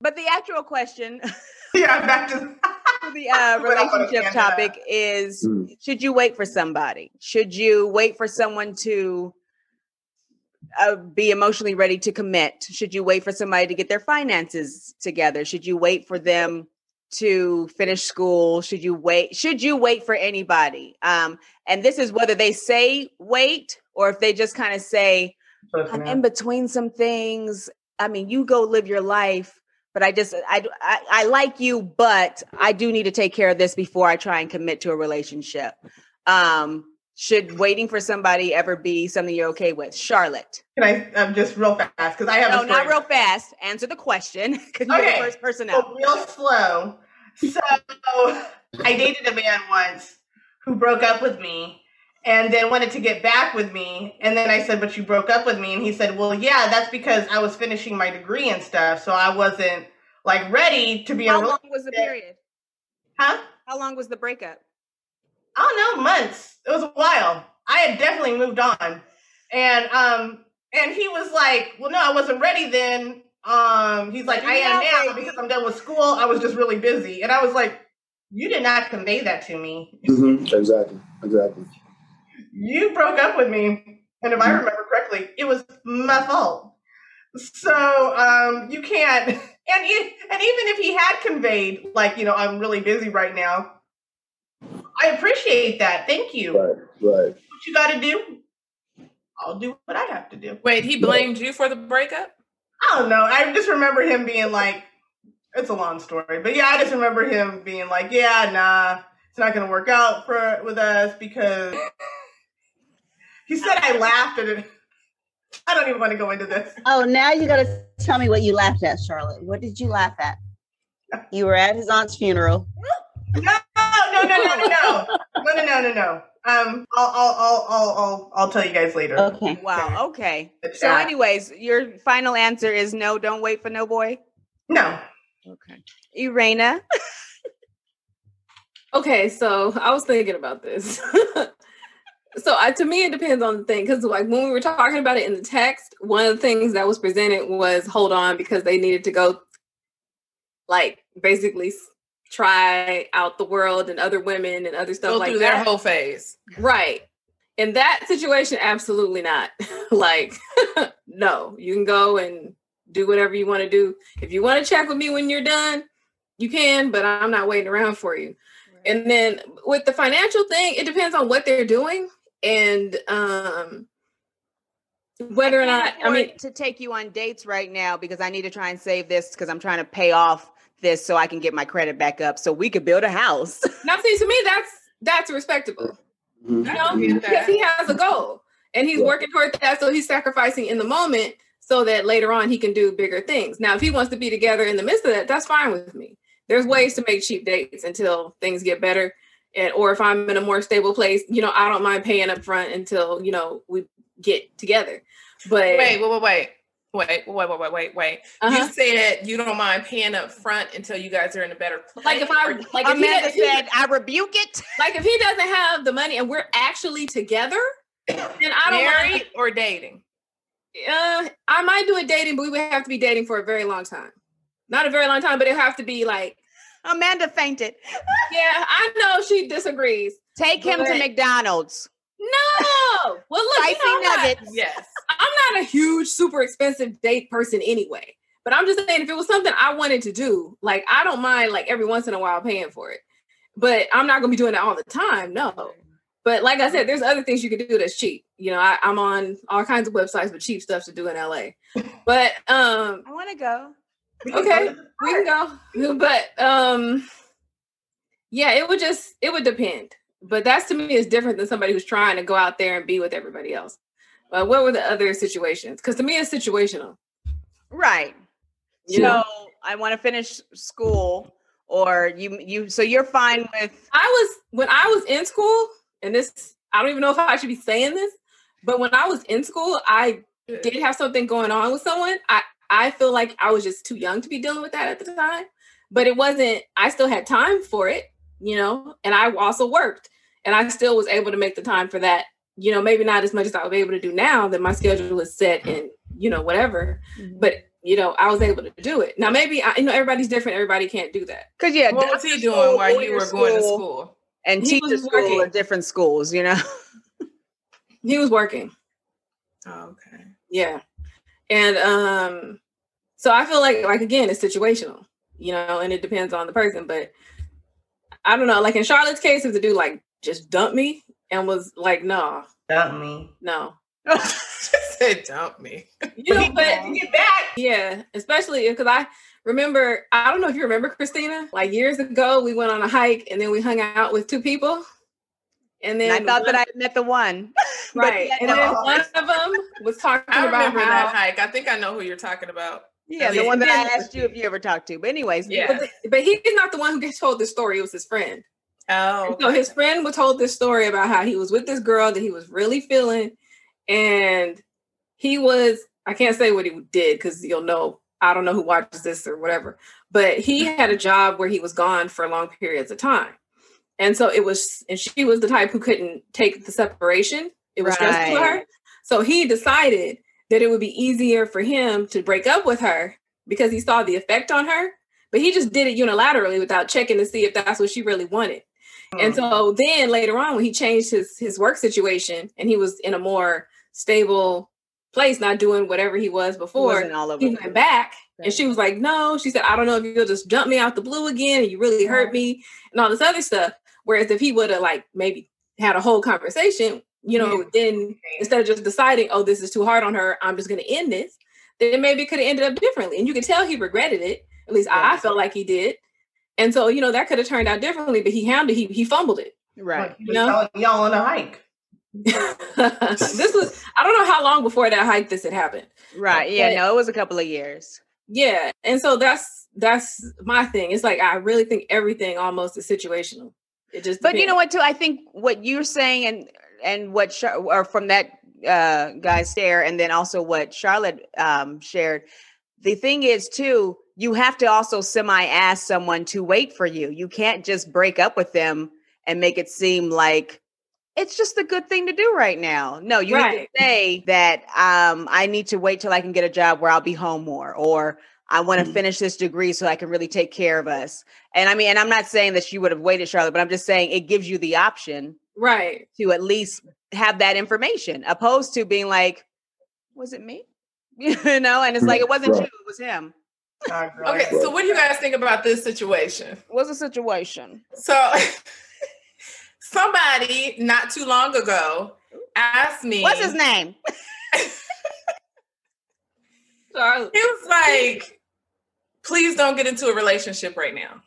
But the actual question. yeah, back to the uh, relationship topic is: mm. Should you wait for somebody? Should you wait for someone to uh, be emotionally ready to commit? Should you wait for somebody to get their finances together? Should you wait for them to finish school? Should you wait? Should you wait for anybody? Um, and this is whether they say wait or if they just kind of say, I'm in between some things. I mean, you go live your life but I just I, I, I like you, but I do need to take care of this before I try and commit to a relationship. Um, should waiting for somebody ever be something you're okay with? Charlotte. Can I um, just real fast because I have no, not real fast. Answer the question because you're okay. the first person out. So real slow. So I dated a man once who broke up with me and then wanted to get back with me. And then I said, But you broke up with me. And he said, Well, yeah, that's because I was finishing my degree and stuff. So I wasn't like ready to be on. How long was the period? Huh? How long was the breakup? I don't know, months. It was a while. I had definitely moved on. And um and he was like, Well, no, I wasn't ready then. Um, he's like, I am now because I'm done with school. I was just really busy. And I was like, You did not convey that to me. Mm-hmm. Exactly. Exactly you broke up with me. And if I mm-hmm. remember correctly, it was my fault. So um, you can't, and, and even if he had conveyed, like, you know, I'm really busy right now, I appreciate that. Thank you. Right, right. What you got to do, I'll do what I have to do. Wait, he blamed you for the breakup? I don't know. I just remember him being like, it's a long story, but yeah, I just remember him being like, yeah, nah, it's not going to work out for with us because he said I laughed at it. I don't even want to go into this. Oh, now you got to tell me what you laughed at, Charlotte. What did you laugh at? You were at his aunt's funeral. No, no, no, no, no, no, no, no, no, no, no. Um, I'll, I'll, I'll, I'll, I'll, I'll tell you guys later. Okay. Wow. Okay. So, anyways, your final answer is no. Don't wait for no boy. No. Okay. Irena. okay, so I was thinking about this. So I, to me, it depends on the thing because, like, when we were talking about it in the text, one of the things that was presented was hold on because they needed to go, like, basically try out the world and other women and other stuff go like through that. their whole phase, right? In that situation, absolutely not. like, no, you can go and do whatever you want to do. If you want to check with me when you're done, you can, but I'm not waiting around for you. And then with the financial thing, it depends on what they're doing and um whether or not I mean to take you on dates right now because I need to try and save this because I'm trying to pay off this so I can get my credit back up so we could build a house. now see to me that's that's respectable. Mm-hmm. You know, because he has a goal and he's yeah. working toward that so he's sacrificing in the moment so that later on he can do bigger things. Now if he wants to be together in the midst of that that's fine with me. There's ways to make cheap dates until things get better and or if I'm in a more stable place, you know, I don't mind paying up front until, you know, we get together. But wait, wait, wait, wait. Wait, wait, wait, wait, wait, wait. Uh-huh. You said you don't mind paying up front until you guys are in a better place. Like if I like if Amanda he, said, I rebuke it. Like if he doesn't have the money and we're actually together, then I don't married mind. or dating. Uh, I might do a dating, but we would have to be dating for a very long time. Not a very long time, but it have to be like Amanda fainted. yeah, I know she disagrees. Take him to McDonald's. No. Well, look, spicy you know, nuggets. Not, yes, I'm not a huge, super expensive date person anyway. But I'm just saying, if it was something I wanted to do, like I don't mind, like every once in a while paying for it. But I'm not gonna be doing it all the time. No. But like I said, there's other things you can do that's cheap. You know, I, am on all kinds of websites with cheap stuff to do in LA. But um I want to go okay, we can go. But um yeah, it would just it would depend. But that's to me is different than somebody who's trying to go out there and be with everybody else. But what were the other situations? Because to me it's situational. Right. You so know? I want to finish school or you you so you're fine with I was when I was in school, and this I don't even know if I should be saying this, but when I was in school, I did have something going on with someone. I I feel like I was just too young to be dealing with that at the time. But it wasn't, I still had time for it, you know, and I also worked and I still was able to make the time for that. You know, maybe not as much as I was able to do now that my schedule is set and, you know, whatever. Mm-hmm. But you know, I was able to do it. Now, maybe I, you know everybody's different. Everybody can't do that. Because yeah, what was he doing while you were going to school? And teacher school working. at different schools, you know. he was working. Oh, okay. Yeah, and um, so I feel like like again, it's situational, you know, and it depends on the person. But I don't know. Like in Charlotte's case, if the dude like just dumped me and was like, "No, dump me, no." said dump me. You know, but get back. Yeah, especially because I remember. I don't know if you remember Christina. Like years ago, we went on a hike and then we hung out with two people. And then and I thought one, that I met the one, right? and then one of them was talking I about remember how, that hike. I think I know who you're talking about. Yeah, the one that I asked you if you ever talked to. But anyways, yeah. But, the, but he's not the one who told this story. It was his friend. Oh, so his friend was told this story about how he was with this girl that he was really feeling, and he was. I can't say what he did because you'll know. I don't know who watches this or whatever, but he had a job where he was gone for long periods of time, and so it was. And she was the type who couldn't take the separation. It was right. stressful for her. So he decided that it would be easier for him to break up with her because he saw the effect on her. But he just did it unilaterally without checking to see if that's what she really wanted. Mm-hmm. And so then later on, when he changed his his work situation and he was in a more stable place, not doing whatever he was before, he went back. And she was like, "No," she said, "I don't know if you'll just jump me out the blue again, and you really hurt me, and all this other stuff." Whereas if he would have like maybe had a whole conversation, you know, then instead of just deciding, oh, this is too hard on her, I'm just going to end this, then maybe it could have ended up differently. And you could tell he regretted it. At least yeah. I felt like he did. And so, you know, that could have turned out differently, but he handled he he fumbled it. Right. you know? y'all on a hike. this was I don't know how long before that hike this had happened. Right. Yeah, but, no, it was a couple of years. Yeah. And so that's that's my thing. It's like I really think everything almost is situational. It just But you know what too? I think what you're saying and and what Char- or from that uh guy's stare and then also what Charlotte um shared the thing is too you have to also semi ask someone to wait for you you can't just break up with them and make it seem like it's just a good thing to do right now. No, you right. need to say that um, I need to wait till I can get a job where I'll be home more, or I want to mm-hmm. finish this degree so I can really take care of us. And I mean, and I'm not saying that she would have waited, Charlotte, but I'm just saying it gives you the option right to at least have that information opposed to being like was it me you know and it's like it wasn't right. you it was him okay so what do you guys think about this situation what's the situation so somebody not too long ago asked me what's his name Charlie. he was like please don't get into a relationship right now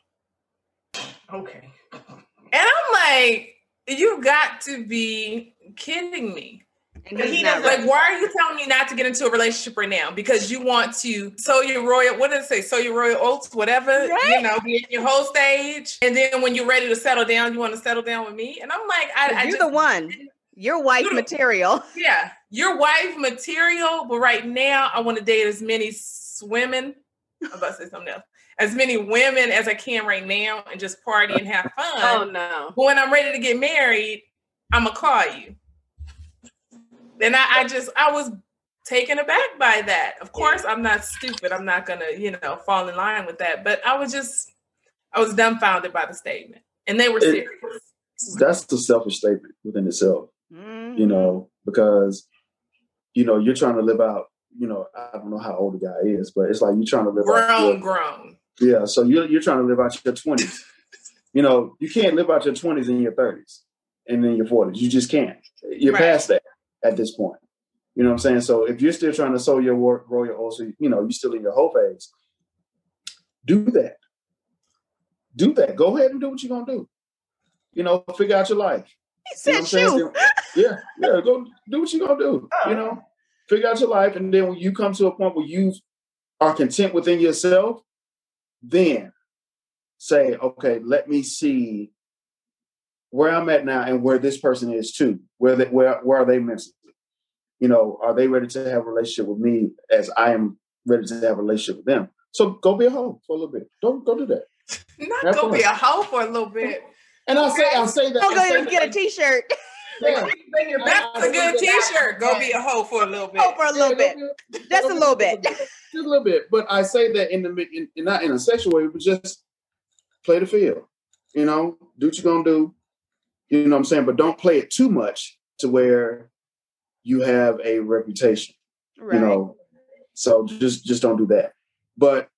okay and i'm like you got to be kidding me. And he does like, why are you telling me not to get into a relationship right now? Because you want to sow your royal, what did it say? Sow your royal oats, whatever, right? you know, be in your whole stage. And then when you're ready to settle down, you want to settle down with me. And I'm like, I, I you're just, the one. Your wife you're, material. Yeah. Your wife material. But right now, I want to date as many women. I'm about to say something else as many women as I can right now and just party and have fun. Oh no. But when I'm ready to get married, I'm gonna call you. Then I, I just I was taken aback by that. Of course, I'm not stupid. I'm not gonna, you know, fall in line with that. But I was just I was dumbfounded by the statement. And they were serious. That's the selfish statement within itself. Mm-hmm. You know, because you know, you're trying to live out, you know, I don't know how old the guy is, but it's like you're trying to live grown, out. Grown, grown. Yeah, so you're you're trying to live out your twenties. you know, you can't live out your twenties in your thirties and then your forties. You just can't. You're right. past that at this point. You know what I'm saying? So if you're still trying to sow your work, grow your old, so you know you're still in your whole phase. Do that. Do that. Go ahead and do what you're gonna do. You know, figure out your life. He said you. Know yeah, yeah. Go do what you're gonna do. You oh. know, figure out your life, and then when you come to a point where you are content within yourself, then say, okay, let me see where I'm at now and where this person is too. Where they, where where are they mentally? You know, are they ready to have a relationship with me as I am ready to have a relationship with them? So go be a hoe for a little bit. Don't go do that. Not go be a hoe for a little bit. And I say I say that. Don't go even get a t-shirt. Yeah. That's a good T-shirt. Go be a hoe for a little bit. Hoe for a little bit. Just a little bit. Just a little bit. But I say that in the in, in, not in a sexual way, but just play the field. You know, do what you're gonna do. You know what I'm saying? But don't play it too much to where you have a reputation. Right. You know, so just just don't do that. But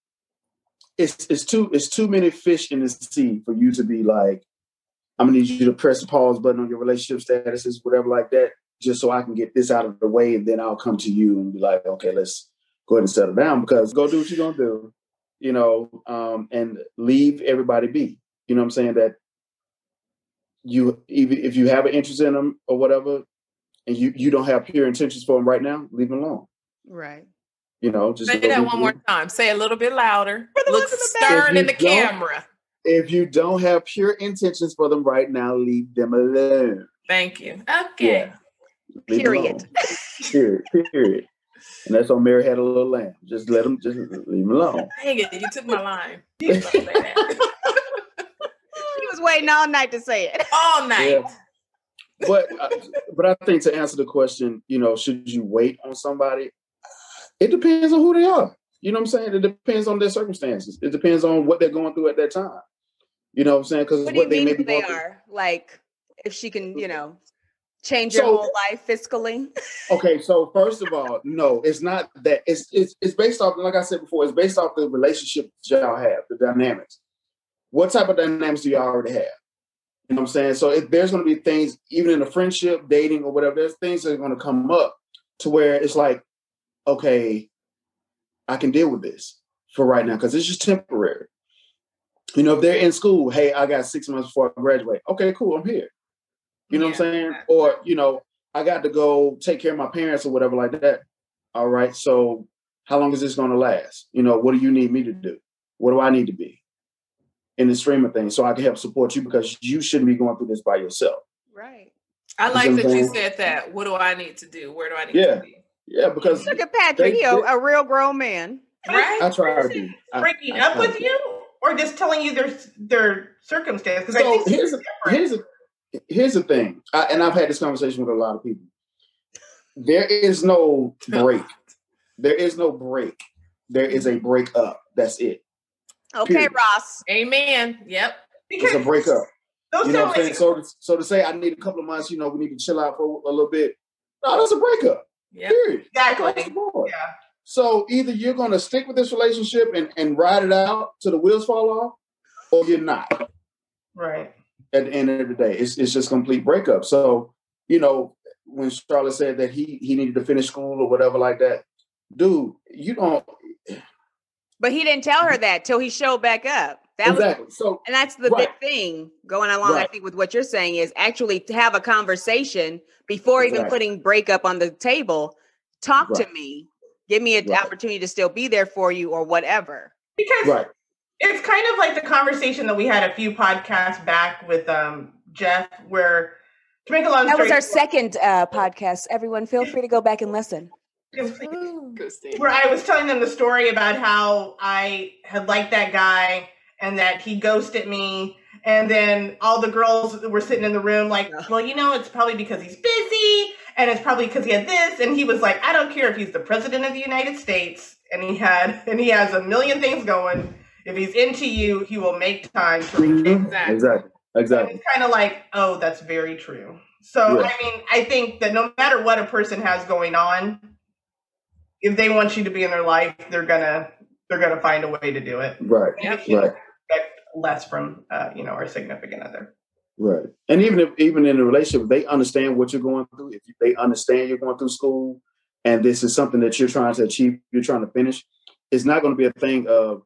it's it's too it's too many fish in the sea for you to be like, I'm gonna need you to press the pause button on your relationship statuses, whatever like that, just so I can get this out of the way, and then I'll come to you and be like, okay, let's go ahead and settle down because go do what you're gonna do, you know, um, and leave everybody be. You know what I'm saying? That you even if you have an interest in them or whatever, and you you don't have pure intentions for them right now, leave them alone. Right. You know, just say that one more time. Say a little bit louder. Look stern in the camera. If you don't have pure intentions for them right now, leave them alone. Thank you. Okay. Yeah. Period. Period. Period. And that's on Mary had a little lamb. Just let them, just leave them alone. Dang it, you took my line. he was waiting all night to say it. All night. Yeah. But uh, but I think to answer the question, you know, should you wait on somebody? It depends on who they are. You know what I'm saying? It depends on their circumstances. It depends on what they're going through at that time. You know what I'm saying? Because what, what they be they are through. like if she can, you know, change your so, whole life fiscally. okay, so first of all, no, it's not that. It's it's it's based off, like I said before, it's based off the relationship y'all have, the dynamics. What type of dynamics do y'all already have? You know what I'm saying? So if there's going to be things, even in a friendship, dating, or whatever, there's things that are going to come up to where it's like, okay, I can deal with this for right now because it's just temporary. You know, if they're in school, hey, I got six months before I graduate. Okay, cool, I'm here. You know yeah. what I'm saying? Or, you know, I got to go take care of my parents or whatever like that. All right, so how long is this going to last? You know, what do you need me to do? What do I need to be in the stream of things so I can help support you because you shouldn't be going through this by yourself. Right. I like that you said that. What do I need to do? Where do I need yeah. to be? Yeah, because look at Patrick, he a, a, real grown man. Right. I try to be. Breaking up with you, or just telling you their their circumstance. Because so here's a, here's a, here's the thing, I, and I've had this conversation with a lot of people. There is no break. there is no break. There is a mm-hmm. break up. That's it. Okay, Period. Ross. Amen. Yep. Because it's a breakup. You know what I'm saying? So, so to say I need a couple of months, you know, we need to chill out for a little bit. No, that's a breakup. Yep. Period. Exactly. Yeah. So either you're going to stick with this relationship and, and ride it out till the wheels fall off, or you're not. Right. At the end of the day, it's it's just complete breakup. So you know when Charlotte said that he he needed to finish school or whatever like that, dude, you don't. But he didn't tell her that till he showed back up. That exactly. Was, so, and that's the right. big thing going along. Right. I think with what you're saying is actually to have a conversation before even putting breakup on the table. Talk right. to me. Give me an opportunity to still be there for you or whatever. Because right. it's kind of like the conversation that we had a few podcasts back with um, Jeff, where to make a long that was our second uh, podcast. Everyone, feel free to go back and listen. Where I was telling them the story about how I had liked that guy and that he ghosted me. And then all the girls were sitting in the room like, well, you know, it's probably because he's busy and it's probably because he had this. And he was like, I don't care if he's the president of the United States and he had and he has a million things going. If he's into you, he will make time to reach mm-hmm. Exactly. Exactly. Exactly. it's kind of like, oh, that's very true. So yeah. I mean, I think that no matter what a person has going on, if they want you to be in their life, they're gonna they're gonna find a way to do it. Right. right less from uh, you know our significant other. Right, and even if even in a relationship, they understand what you're going through. If they understand you're going through school, and this is something that you're trying to achieve, you're trying to finish. It's not going to be a thing of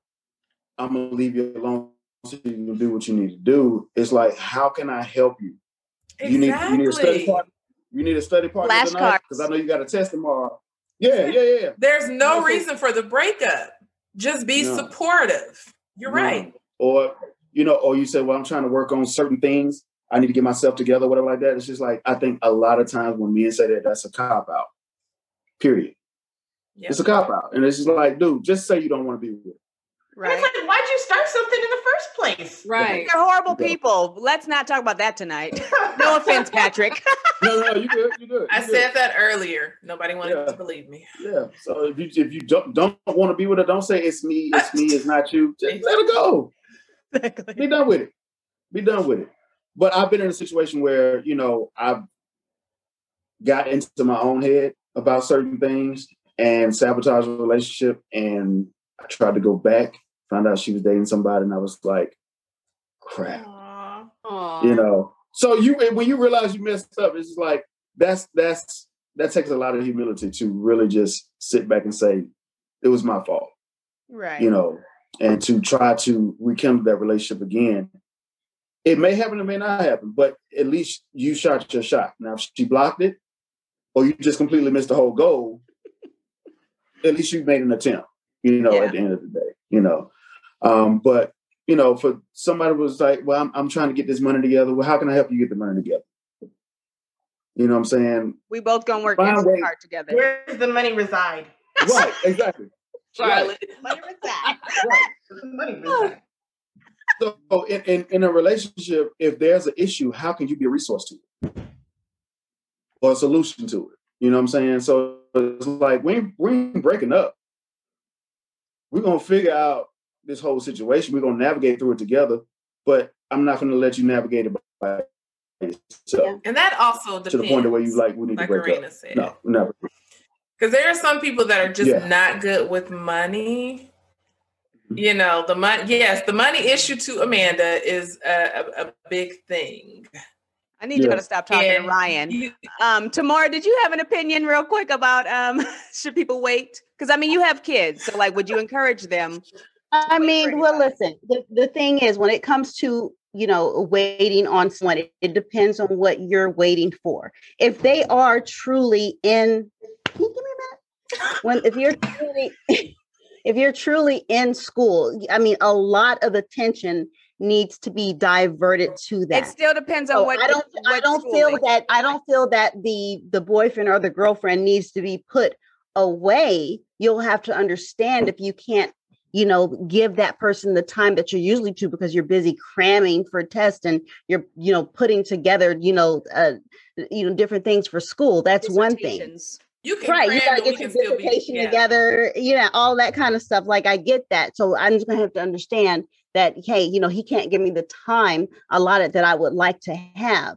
I'm going to leave you alone so you can do what you need to do. It's like, how can I help you? Exactly. You need you need a study partner. You need a study partner tonight because I know you got a test tomorrow. Yeah, yeah, yeah. There's no reason for the breakup. Just be no. supportive. You're no. right or you know, or you say, well, I'm trying to work on certain things. I need to get myself together, whatever like that. It's just like I think a lot of times when men say that, that's a cop out. Period. Yep. It's a cop out, and it's just like, dude, just say you don't want to be with. Right. it's like, why'd you start something in the first place? Right. They're horrible people. Let's not talk about that tonight. no offense, Patrick. no, no, you good. You good. I said that earlier. Nobody wanted yeah. to believe me. Yeah. So if you if you don't don't want to be with her, don't say it's me, it's me, it's not you. Just let her go. Exactly. Be done with it. Be done with it. But I've been in a situation where, you know, I've got into my own head about certain things and sabotage a relationship and I tried to go back found out she was dating somebody, and I was like, crap. Aww. You know. So you when you realize you messed up, it's like that's that's that takes a lot of humility to really just sit back and say, it was my fault. Right. You know, and to try to rekindle that relationship again. It may happen, it may not happen, but at least you shot your shot. Now, if she blocked it, or you just completely missed the whole goal, at least you made an attempt, you know, yeah. at the end of the day, you know. Um, but you know, for somebody was like, "Well, I'm, I'm trying to get this money together. Well, how can I help you get the money together?" You know what I'm saying? We both gonna work hard together. Where does the money reside? Right, exactly. Charlotte. Money reside. right. Money reside. So oh, in, in, in a relationship, if there's an issue, how can you be a resource to it? Or a solution to it? You know what I'm saying? So it's like we ain't, we ain't breaking up. We're gonna figure out this whole situation. We're gonna navigate through it together, but I'm not gonna let you navigate it by yourself. And that also depends. To the point where you like we need like to break Arena up. Said. No, never. Because there are some people that are just yeah. not good with money. You know, the money. Yes, the money issue to Amanda is a, a, a big thing. I need yes. you to stop talking and to Ryan. You, um, Tamara, did you have an opinion real quick about um, should people wait? Because I mean, you have kids, so like, would you encourage them I mean, well, listen, the, the thing is, when it comes to, you know, waiting on someone, it, it depends on what you're waiting for. If they are truly in, can you give me that? When, if you're truly, if you're truly in school, I mean, a lot of attention needs to be diverted to that. It still depends on so what I don't what I don't feel that I don't feel that the the boyfriend or the girlfriend needs to be put away. You'll have to understand if you can't you know give that person the time that you're usually to because you're busy cramming for tests and you're you know putting together you know uh, you know different things for school that's one thing you can right you gotta get your dissertation together you know all that kind of stuff like i get that so i'm just gonna have to understand that hey you know he can't give me the time allotted that i would like to have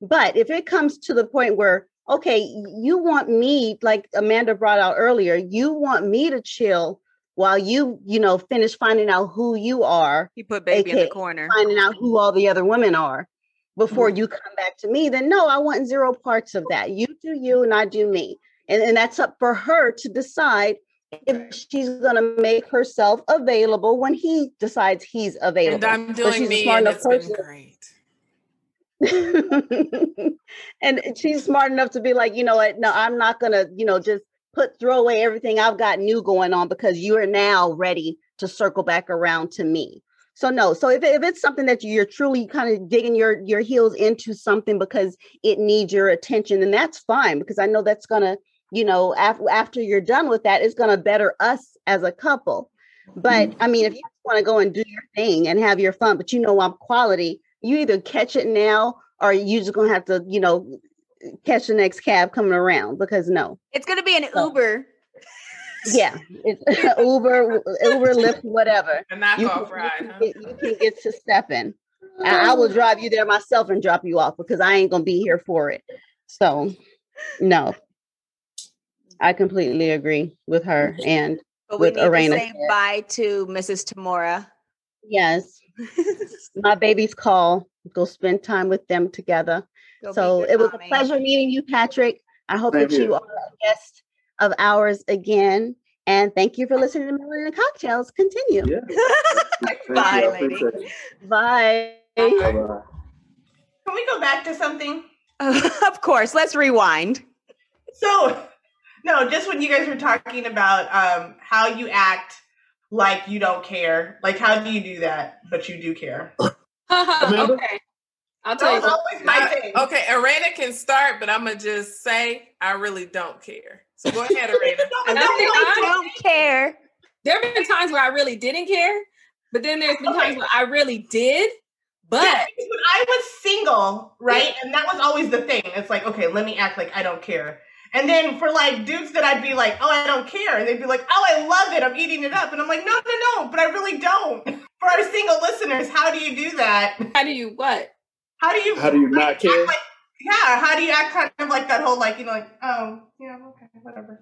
but if it comes to the point where okay you want me like amanda brought out earlier you want me to chill while you, you know, finish finding out who you are. You put baby in the corner. Finding out who all the other women are before mm-hmm. you come back to me, then no, I want zero parts of that. You do you and I do me. And, and that's up for her to decide if she's going to make herself available when he decides he's available. And I'm doing me, and it's person. been great. and she's smart enough to be like, you know what? No, I'm not going to, you know, just put throw away everything I've got new going on because you are now ready to circle back around to me. So no, so if, if it's something that you're truly kind of digging your your heels into something because it needs your attention, then that's fine because I know that's gonna, you know, after after you're done with that, it's gonna better us as a couple. But mm-hmm. I mean, if you want to go and do your thing and have your fun, but you know I'm quality, you either catch it now or you're just gonna have to, you know, catch the next cab coming around because no. It's going to be an Uber. Yeah, it's Uber, Uber, Lyft, whatever. A knockoff ride. You can, huh? get, you can get to stepping. I, I will drive you there myself and drop you off because I ain't gonna be here for it. So, no, I completely agree with her and but with we need Irena. To say bye to Mrs. Tamara. Yes, my babies call. Go spend time with them together so it was a pleasure meeting you, Patrick. I hope thank that you. you are a guest of ours again. And thank you for listening to Melanin and Cocktails. Continue. Yeah. Bye, lady. Bye. Bye. Can we go back to something? Uh, of course. Let's rewind. So, no, just when you guys were talking about um, how you act like you don't care, like how do you do that, but you do care? okay. I'll tell you. Always my thing. Okay, Irena can start, but I'm gonna just say I really don't care. So go ahead, Irena. I, I don't care. There have been times where I really didn't care, But then there's been times where I really did. But yeah, when I was single, right? And that was always the thing. It's like, okay, let me act like I don't care. And then for like dudes that I'd be like, oh, I don't care. And they'd be like, oh, I love it. I'm eating it up. And I'm like, no, no, no, but I really don't. For our single listeners, how do you do that? How do you what? How do you How do you not care? Like, yeah, how do you act kind of like that whole like, you know, like, oh, yeah, okay, whatever.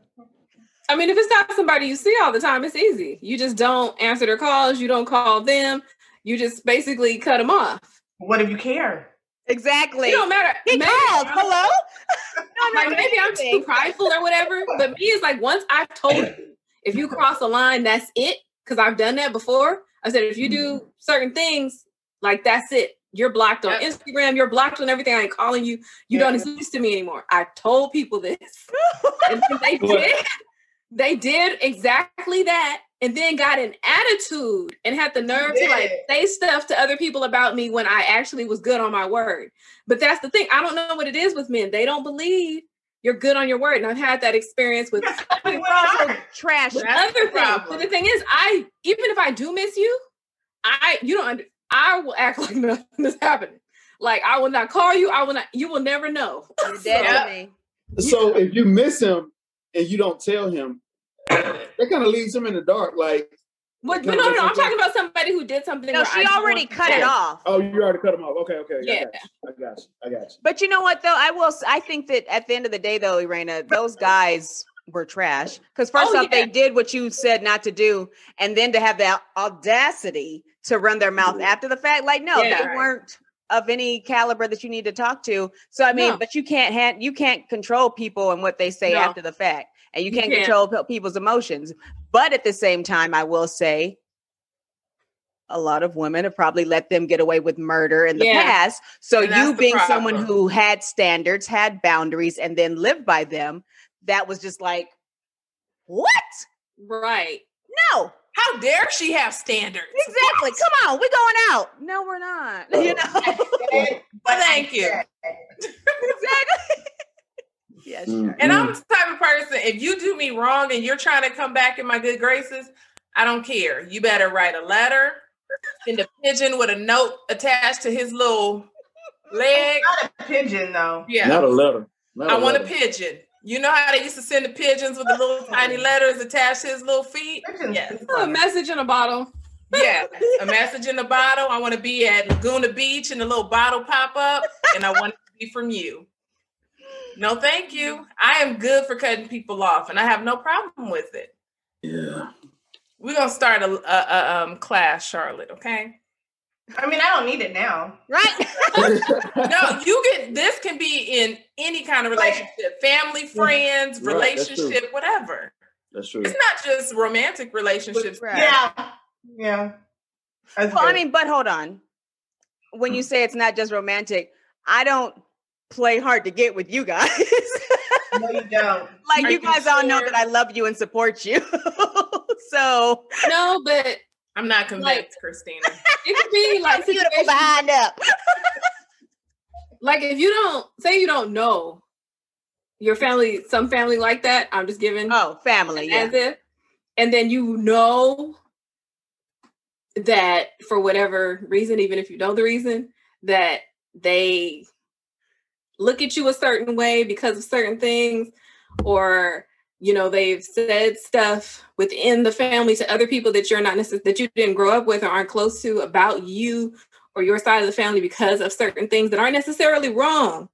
I mean, if it's not somebody you see all the time, it's easy. You just don't answer their calls, you don't call them, you just basically cut them off. What if you care? Exactly. It don't matter. He maybe called. Hello. no, no, like maybe I'm too prideful or whatever. But me is like once I've told you, if you cross a line, that's it. Because I've done that before. I said if you do mm-hmm. certain things, like that's it. You're blocked on yep. Instagram. You're blocked on everything. I ain't calling you. You don't exist to me anymore. I told people this, and they did. They did exactly that and then got an attitude and had the nerve to like say stuff to other people about me when I actually was good on my word. But that's the thing. I don't know what it is with men. They don't believe you're good on your word. And I've had that experience with trash. With other things. But the thing is, I even if I do miss you, I you don't I will act like nothing is happening. Like I will not call you. I will not. You will never know. You're dead so, so if you miss him and you don't tell him, that kind of leaves him in the dark. Like, but, but no, no, no, I'm talking about somebody who did something. No, she already cut it off. Oh, you already cut him off. Okay, okay. Yeah, I got, you. I got you. I got you. But you know what, though? I will. I think that at the end of the day, though, Irena, those guys were trash. Because first oh, off, yeah. they did what you said not to do, and then to have the audacity to run their mouth mm-hmm. after the fact. Like, no, yeah. they weren't of any caliber that you need to talk to. So I mean, no. but you can't hand you can't control people and what they say no. after the fact and you can't, you can't control people's emotions. But at the same time, I will say a lot of women have probably let them get away with murder in the yeah. past. So you being someone who had standards, had boundaries, and then lived by them, that was just like, what? Right. No. How dare she have standards? Exactly. What? Come on, we're going out. No, we're not. You know. but thank you. exactly. Yes, mm-hmm. And I'm the type of person, if you do me wrong and you're trying to come back in my good graces, I don't care. You better write a letter, send a pigeon with a note attached to his little leg. Not a pigeon, though. Yeah. Not a letter. Not I a want letter. a pigeon. You know how they used to send the pigeons with the little tiny letters attached to his little feet? Yes. A message in a bottle. Yeah, a message in a bottle. I want to be at Laguna Beach and a little bottle pop up, and I want it to be from you. No, thank you. I am good for cutting people off, and I have no problem with it. Yeah. We're gonna start a, a, a um, class, Charlotte. Okay. I mean, I don't need it now, right? no, you get this can be in any kind of relationship, family, friends, right, relationship, that's whatever. That's true. It's not just romantic relationships. Right. Yeah, yeah. That's well, good. I mean, but hold on. When you say it's not just romantic, I don't play hard to get with you guys. no, you don't. like Are you guys you all know that I love you and support you. so no, but I'm not convinced, like, Christina. It could be like beautiful behind up. like if you don't say you don't know your family, some family like that. I'm just giving oh family, as yeah. if, and then you know that for whatever reason, even if you know the reason, that they look at you a certain way because of certain things or you know they've said stuff within the family to other people that you're not necessarily that you didn't grow up with or aren't close to about you or your side of the family because of certain things that aren't necessarily wrong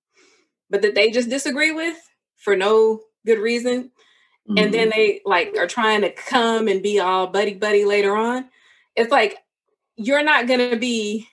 but that they just disagree with for no good reason mm-hmm. and then mm-hmm. they like are trying to come and be all buddy buddy later on it's like you're not going to be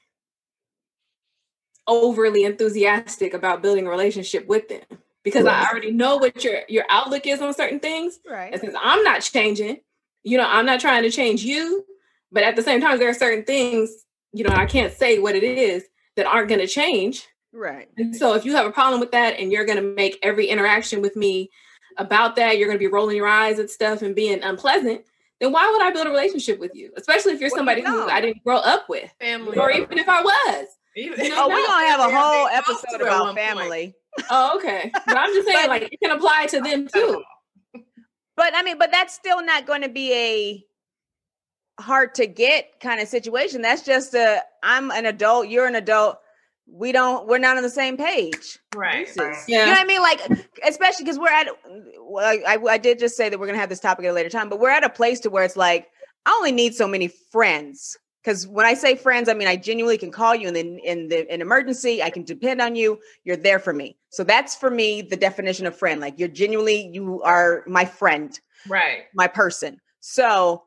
overly enthusiastic about building a relationship with them because right. I already know what your your outlook is on certain things. Right. And since I'm not changing, you know, I'm not trying to change you, but at the same time, there are certain things, you know, I can't say what it is that aren't going to change. Right. And so if you have a problem with that and you're going to make every interaction with me about that, you're going to be rolling your eyes at stuff and being unpleasant, then why would I build a relationship with you? Especially if you're somebody who I didn't grow up with. Family. Or even if I was. Even, oh, we're gonna have a whole episode about family. Oh, okay. But I'm just saying, but, like, it can apply to them too. But I mean, but that's still not going to be a hard to get kind of situation. That's just a I'm an adult, you're an adult. We don't we're not on the same page. Right. Yeah. You know what I mean? Like especially because we're at well, I, I did just say that we're gonna have this topic at a later time, but we're at a place to where it's like, I only need so many friends. Because when I say friends, I mean I genuinely can call you in the in the in emergency. I can depend on you. You're there for me. So that's for me the definition of friend. Like you're genuinely you are my friend, right? My person. So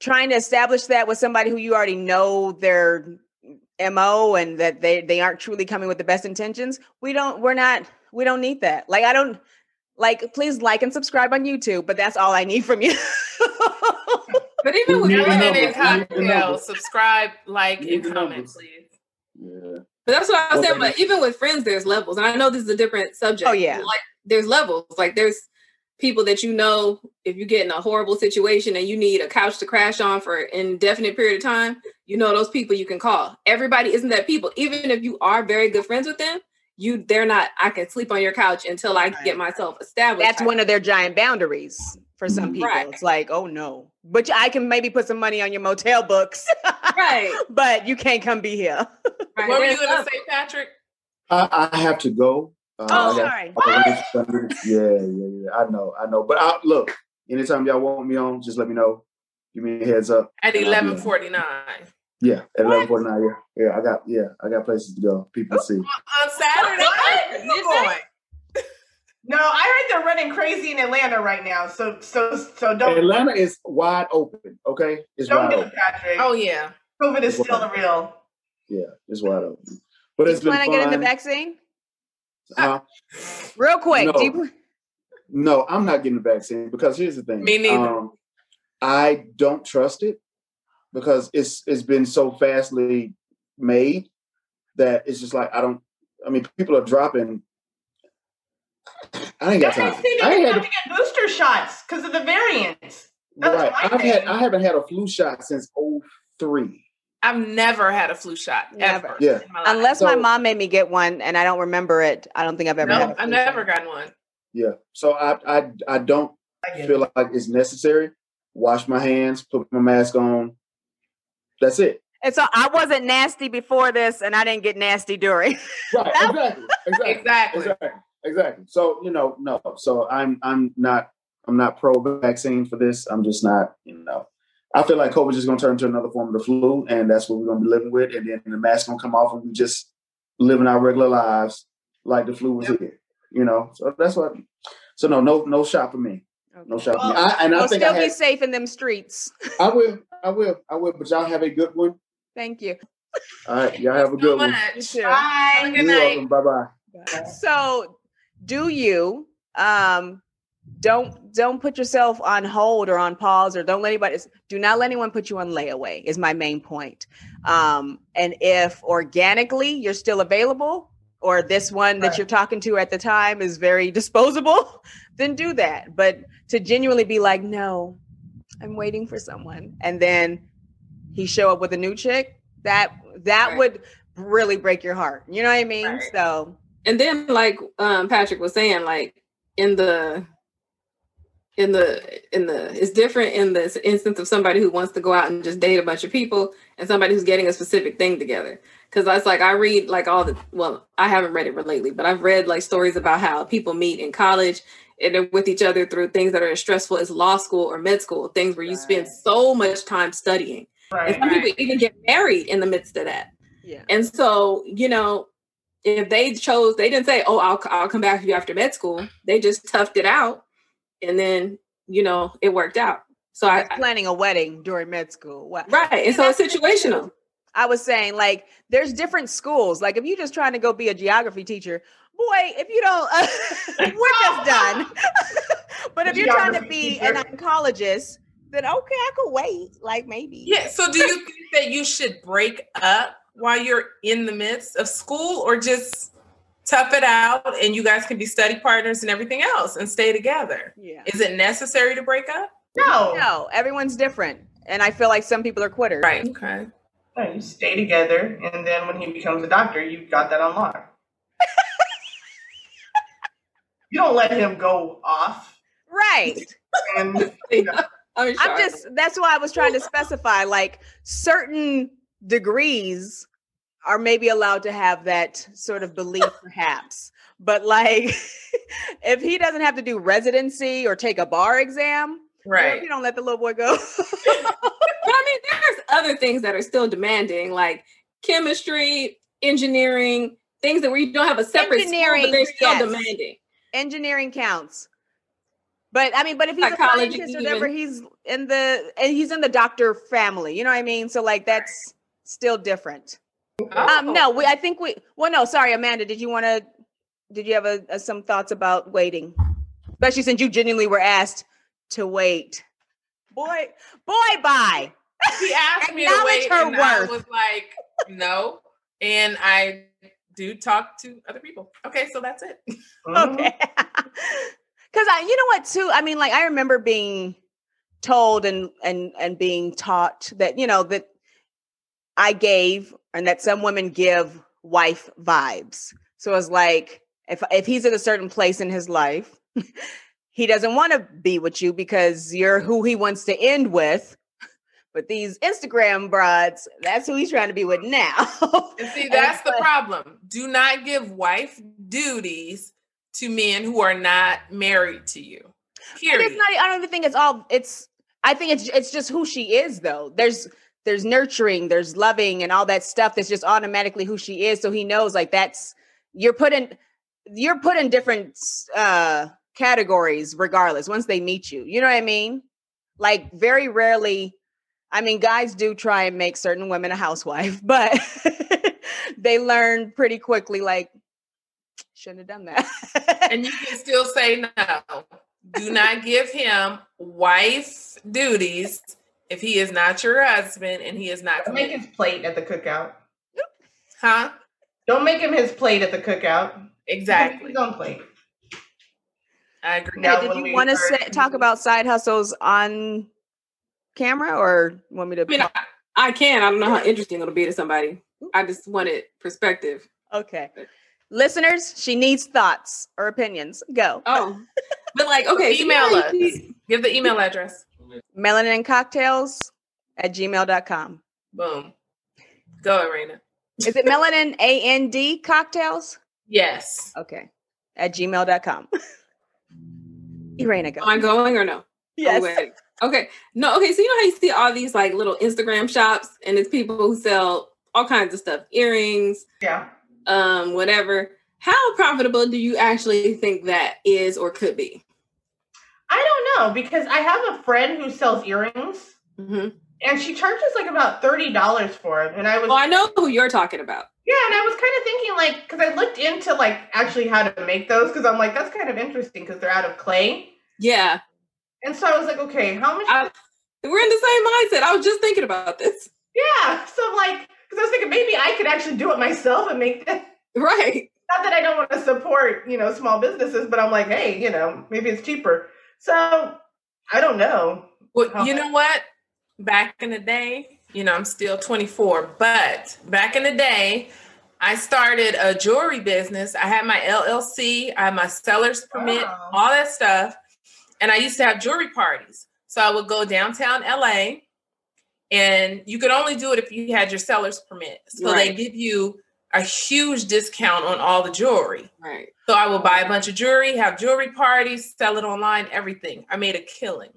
trying to establish that with somebody who you already know their mo and that they they aren't truly coming with the best intentions we don't we're not we don't need that like i don't like please like and subscribe on youtube but that's all i need from you but even with women in cocktail subscribe like and comment please yeah but that's what I was saying. But even with friends, there's levels, and I know this is a different subject. Oh yeah, like there's levels. Like there's people that you know if you get in a horrible situation and you need a couch to crash on for an indefinite period of time you know those people you can call everybody isn't that people even if you are very good friends with them you they're not i can sleep on your couch until i get myself established that's one of their giant boundaries for some people right. it's like oh no but i can maybe put some money on your motel books right but you can't come be here right. what were you gonna say patrick I, I have to go uh, oh, sorry. Yeah, yeah, yeah. I know, I know. But I, look, anytime y'all want me on, just let me know. Give me a heads up. At eleven forty nine. Yeah, at eleven forty nine. Yeah, yeah. I got yeah, I got places to go. People to see. On Saturday, you going? No, I heard they're running crazy in Atlanta right now. So so so don't. Atlanta is wide open. Okay, it's don't wide do open. Patrick. Oh yeah, COVID is still the real. Yeah, it's wide open. But it's been fun. to get in the vaccine. Uh, Real quick. No, you... no, I'm not getting the vaccine because here's the thing. Me neither. Um, I don't trust it because it's it's been so fastly made that it's just like I don't. I mean, people are dropping. I ain't got time. I ain't had to get booster shots because of the variants. That's right. I've thing. had I haven't had a flu shot since 03. I've never had a flu shot. Never. Ever, yeah. Unless so, my mom made me get one and I don't remember it. I don't think I've ever no, I've never gotten one. Yeah. So I I I don't I feel it. like it's necessary. Wash my hands, put my mask on. That's it. And so I wasn't nasty before this and I didn't get nasty during. right, exactly. Exactly. exactly. Exactly. Exactly. So, you know, no. So I'm I'm not I'm not pro vaccine for this. I'm just not, you know. I feel like COVID is going to turn into another form of the flu, and that's what we're going to be living with. And then the mask going to come off, and we just living our regular lives like the flu was yep. here. You know, so that's what. So no, no, no shot for me. Okay. No shot well, for me. I, and I think still I had, be safe in them streets. I will. I will. I will. But y'all have a good one. Thank you. All right, y'all have a good one. Bye. Good night. Bye bye. So, do you um don't don't put yourself on hold or on pause or don't let anybody do not let anyone put you on layaway is my main point um and if organically you're still available or this one that right. you're talking to at the time is very disposable then do that but to genuinely be like no i'm waiting for someone and then he show up with a new chick that that right. would really break your heart you know what i mean right. so and then like um patrick was saying like in the in the in the it's different in this instance of somebody who wants to go out and just date a bunch of people and somebody who's getting a specific thing together because that's like i read like all the well i haven't read it lately but i've read like stories about how people meet in college and they're with each other through things that are as stressful as law school or med school things where you right. spend so much time studying right, and some right. people even get married in the midst of that yeah and so you know if they chose they didn't say oh i'll, I'll come back to you after med school they just toughed it out and then you know it worked out. So I, I planning a wedding during med school. Wow. Right, and so it's situational. I was saying like there's different schools. Like if you're just trying to go be a geography teacher, boy, if you don't, uh, we're just done. but if you're trying to be teacher. an oncologist, then okay, I could wait. Like maybe. Yeah. So do you think that you should break up while you're in the midst of school, or just tough it out and you guys can be study partners and everything else and stay together. Yeah. Is it necessary to break up? No. No, everyone's different. And I feel like some people are quitters. Right. Okay. you stay together and then when he becomes a doctor, you've got that on lock. you don't let him go off. Right. And you know, I'm, I'm just that's why I was trying to specify like certain degrees are maybe allowed to have that sort of belief perhaps but like if he doesn't have to do residency or take a bar exam right you don't let the little boy go but i mean there's other things that are still demanding like chemistry engineering things that we don't have a separate engineering school, but they're still yes. demanding engineering counts but I mean, but if he's Psychology a scientist or whatever, he's in the and he's in the doctor family. You know what I mean? So like that's still different. Oh. Um, no, we, I think we. Well, no, sorry, Amanda. Did you want to? Did you have a, a, some thoughts about waiting, especially since you genuinely were asked to wait? Boy, boy, bye. He asked me to wait, her and worth. I was like, no, and I do talk to other people. Okay, so that's it. Okay. Because I, you know what, too. I mean, like I remember being told and and and being taught that you know that I gave and that some women give wife vibes. So it's like if if he's at a certain place in his life, he doesn't want to be with you because you're who he wants to end with. But these Instagram broads, that's who he's trying to be with now. and see, that's and the problem. Do not give wife duties to men who are not married to you. Period. It's not, I don't even think it's all it's I think it's it's just who she is though. There's there's nurturing, there's loving and all that stuff that's just automatically who she is. So he knows like that's you're put in you're put in different uh categories regardless once they meet you. You know what I mean? Like very rarely I mean guys do try and make certain women a housewife, but they learn pretty quickly like shouldn't have done that. and you can still say no. Do not give him wife duties if he is not your husband and he is not. Don't make his plate at the cookout. Huh? Don't make him his plate at the cookout. Exactly. His own plate. I agree. Now, did you want to say, talk about side hustles on camera, or want me to? I mean, I, I can. I don't know how interesting it'll be to somebody. I just wanted perspective. Okay. Listeners, she needs thoughts or opinions. Go. Oh, but like, okay, email us. Give the email address. Melanin and cocktails at gmail.com. Boom. Go, Irena. Is it melanin A N D cocktails? Yes. Okay. At gmail.com. Irena, go. Am I going or no? Yes. Oh, okay. No, okay. So you know how you see all these like little Instagram shops and it's people who sell all kinds of stuff, earrings. Yeah um, whatever. How profitable do you actually think that is or could be? I don't know because I have a friend who sells earrings, mm-hmm. and she charges like about thirty dollars for them. And I was, oh, I know who you're talking about. Yeah, and I was kind of thinking like because I looked into like actually how to make those because I'm like that's kind of interesting because they're out of clay. Yeah. And so I was like, okay, how much? I, we're in the same mindset. I was just thinking about this. Yeah. So like because I was thinking maybe I could actually do it myself and make that. Right. Not that I don't want to support, you know, small businesses, but I'm like, hey, you know, maybe it's cheaper. So I don't know. Well, you know what? Back in the day, you know, I'm still 24, but back in the day, I started a jewelry business. I had my LLC, I had my seller's permit, oh. all that stuff. And I used to have jewelry parties. So I would go downtown LA and you could only do it if you had your seller's permit. So right. they give you a huge discount on all the jewelry. Right. So I would buy a bunch of jewelry, have jewelry parties, sell it online, everything. I made a killing.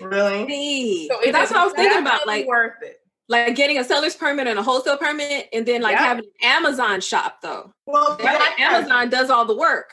Really? So that's what I was thinking about. Like worth it. Like getting a seller's permit and a wholesale permit, and then like having an Amazon shop though. Well, Amazon does all the work.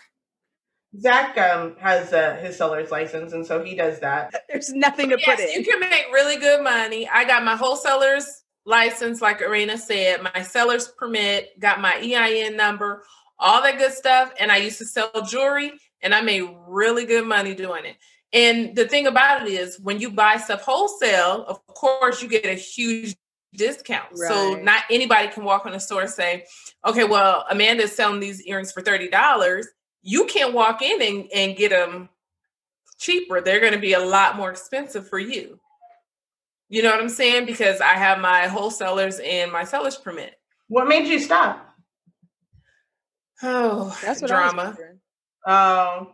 Zach um, has uh, his seller's license, and so he does that. There's nothing to yes, put in. You can make really good money. I got my wholesaler's license, like Irena said, my seller's permit, got my EIN number, all that good stuff. And I used to sell jewelry, and I made really good money doing it. And the thing about it is, when you buy stuff wholesale, of course, you get a huge discount. Right. So not anybody can walk on the store and say, okay, well, Amanda's selling these earrings for $30 you can't walk in and, and get them cheaper. They're going to be a lot more expensive for you. You know what I'm saying? Because I have my wholesalers and my seller's permit. What made you stop? Oh, that's what drama. Oh,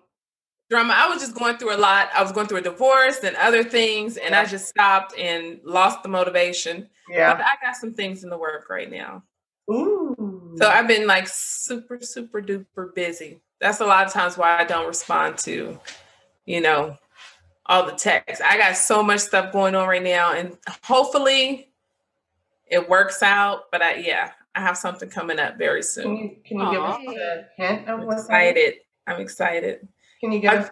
drama. I was just going through a lot. I was going through a divorce and other things, and yeah. I just stopped and lost the motivation. Yeah. But I got some things in the work right now. Ooh. So I've been like super, super duper busy. That's a lot of times why I don't respond to, you know, all the texts. I got so much stuff going on right now, and hopefully it works out. But I, yeah, I have something coming up very soon. Can you, can you give us a hint of what's excited? I'm excited. Can you give us?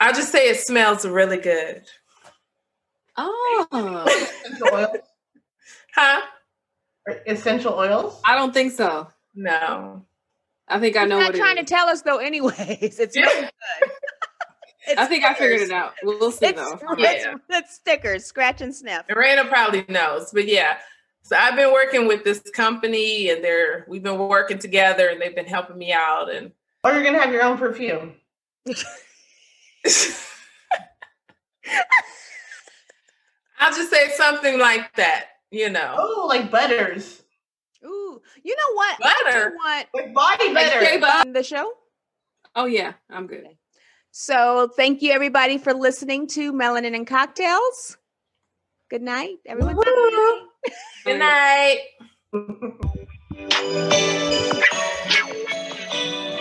I'll just say it smells really good. Oh, essential oils? Huh? Essential oils? I don't think so. No. I think I know. You're not trying to tell us though. Anyways, it's yeah. good. It's I think stickers. I figured it out. We'll see it's, though. Yeah. It's, it's stickers, scratch and sniff. Raina probably knows, but yeah. So I've been working with this company, and they're we've been working together, and they've been helping me out. And oh, you're gonna have your own perfume. I'll just say something like that, you know. Oh, like butters. Ooh, you know what? Butter. What? Like body butter. Like the show. Oh yeah, I'm good. So thank you everybody for listening to Melanin and Cocktails. Good night, everyone. Good night.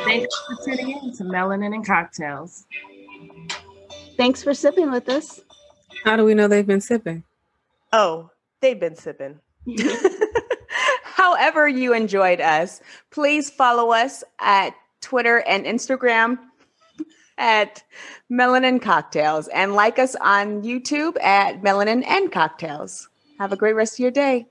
Thanks for tuning in to Melanin and Cocktails. Thanks for sipping with us. How do we know they've been sipping? Oh, they've been sipping. However, you enjoyed us, please follow us at Twitter and Instagram at Melanin Cocktails and like us on YouTube at Melanin and Cocktails. Have a great rest of your day.